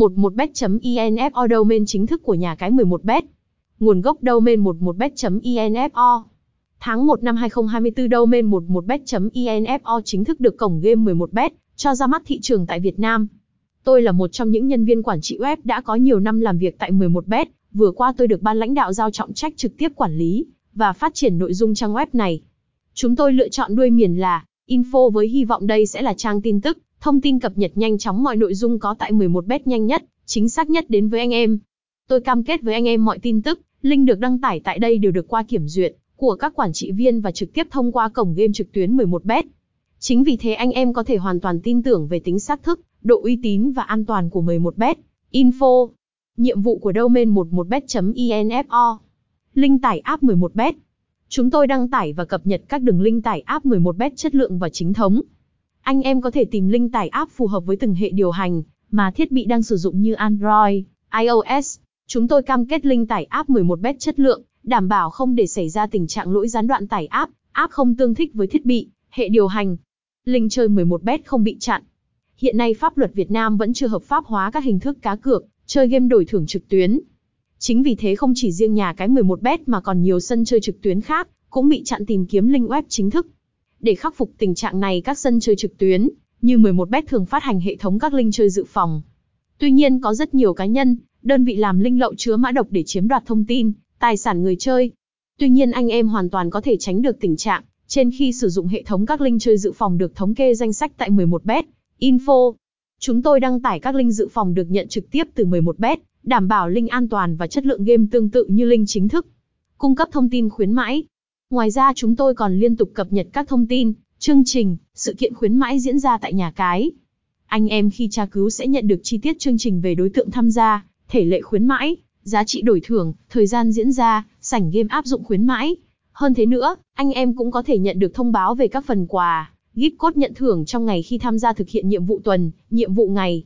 11bet.info domain chính thức của nhà cái 11bet. Nguồn gốc domain 11bet.info. Tháng 1 năm 2024 domain 11bet.info chính thức được cổng game 11bet cho ra mắt thị trường tại Việt Nam. Tôi là một trong những nhân viên quản trị web đã có nhiều năm làm việc tại 11bet, vừa qua tôi được ban lãnh đạo giao trọng trách trực tiếp quản lý và phát triển nội dung trang web này. Chúng tôi lựa chọn đuôi miền là info với hy vọng đây sẽ là trang tin tức, thông tin cập nhật nhanh chóng mọi nội dung có tại 11bet nhanh nhất, chính xác nhất đến với anh em. Tôi cam kết với anh em mọi tin tức, link được đăng tải tại đây đều được qua kiểm duyệt của các quản trị viên và trực tiếp thông qua cổng game trực tuyến 11bet. Chính vì thế anh em có thể hoàn toàn tin tưởng về tính xác thực, độ uy tín và an toàn của 11bet. Info. Nhiệm vụ của domain 11bet.info. Link tải app 11bet. Chúng tôi đăng tải và cập nhật các đường link tải app 11bet chất lượng và chính thống. Anh em có thể tìm link tải app phù hợp với từng hệ điều hành mà thiết bị đang sử dụng như Android, iOS. Chúng tôi cam kết link tải app 11bet chất lượng, đảm bảo không để xảy ra tình trạng lỗi gián đoạn tải app, app không tương thích với thiết bị, hệ điều hành. Link chơi 11bet không bị chặn. Hiện nay pháp luật Việt Nam vẫn chưa hợp pháp hóa các hình thức cá cược, chơi game đổi thưởng trực tuyến. Chính vì thế không chỉ riêng nhà cái 11bet mà còn nhiều sân chơi trực tuyến khác cũng bị chặn tìm kiếm link web chính thức. Để khắc phục tình trạng này các sân chơi trực tuyến như 11bet thường phát hành hệ thống các link chơi dự phòng. Tuy nhiên có rất nhiều cá nhân, đơn vị làm link lậu chứa mã độc để chiếm đoạt thông tin, tài sản người chơi. Tuy nhiên anh em hoàn toàn có thể tránh được tình trạng trên khi sử dụng hệ thống các link chơi dự phòng được thống kê danh sách tại 11bet. Info. Chúng tôi đăng tải các link dự phòng được nhận trực tiếp từ 11bet, đảm bảo link an toàn và chất lượng game tương tự như link chính thức. Cung cấp thông tin khuyến mãi. Ngoài ra chúng tôi còn liên tục cập nhật các thông tin, chương trình, sự kiện khuyến mãi diễn ra tại nhà cái. Anh em khi tra cứu sẽ nhận được chi tiết chương trình về đối tượng tham gia, thể lệ khuyến mãi, giá trị đổi thưởng, thời gian diễn ra, sảnh game áp dụng khuyến mãi. Hơn thế nữa, anh em cũng có thể nhận được thông báo về các phần quà, gift code nhận thưởng trong ngày khi tham gia thực hiện nhiệm vụ tuần, nhiệm vụ ngày.